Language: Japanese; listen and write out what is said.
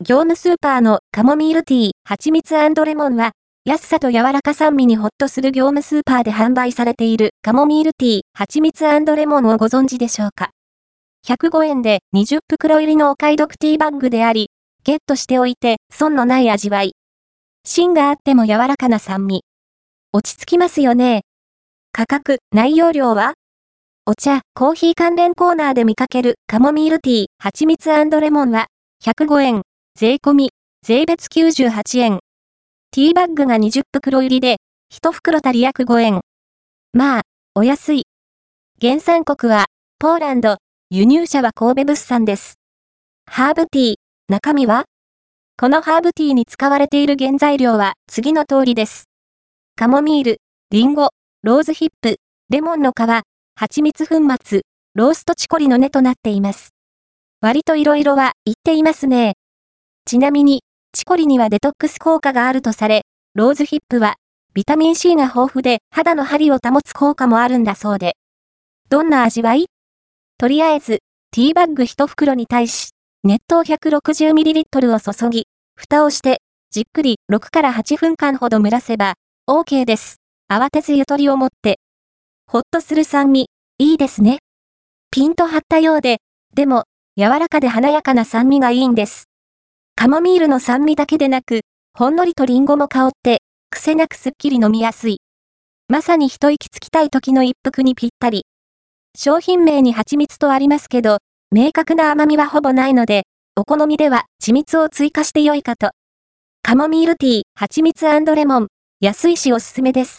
業務スーパーのカモミールティー、蜂蜜レモンは、安さと柔らか酸味にホッとする業務スーパーで販売されているカモミールティー、蜂蜜レモンをご存知でしょうか？105円で20袋入りのお買い得ティーバッグであり、ゲットしておいて損のない味わい。芯があっても柔らかな酸味。落ち着きますよね。価格、内容量は？お茶、コーヒー関連コーナーで見かけるカモミールティー、蜂蜜レモンは105円、税込み、税別98円。ティーバッグが20袋入りで、1袋足り約5円。まあ、お安い。原産国は、ポーランド、輸入者は神戸物産です。ハーブティー、中身は？このハーブティーに使われている原材料は次の通りです。カモミール、リンゴ、ローズヒップ、レモンの皮、蜂蜜粉末、ローストチコリの根となっています。割と色々は言っていますね。ちなみに、チコリにはデトックス効果があるとされ、ローズヒップは、ビタミン C が豊富で肌の張りを保つ効果もあるんだそうで。どんな味わい？とりあえず、ティーバッグ1袋に対し、熱湯 160ml を注ぎ、蓋をして、じっくり6から8分間ほど蒸らせば、OK です。慌てずゆとりを持って。ほっとする酸味、いいですね。ピンと張ったようで、でも、柔らかで華やかな酸味がいいんです。カモミールの酸味だけでなく、ほんのりとリンゴも香って、癖なくすっきり飲みやすい。まさに一息つきたい時の一服にぴったり。商品名に蜂蜜とありますけど、明確な甘みはほぼないので、お好みでは緻蜜を追加して良いかと。カモミールティー、蜂蜜レモン、安いしおすすめです。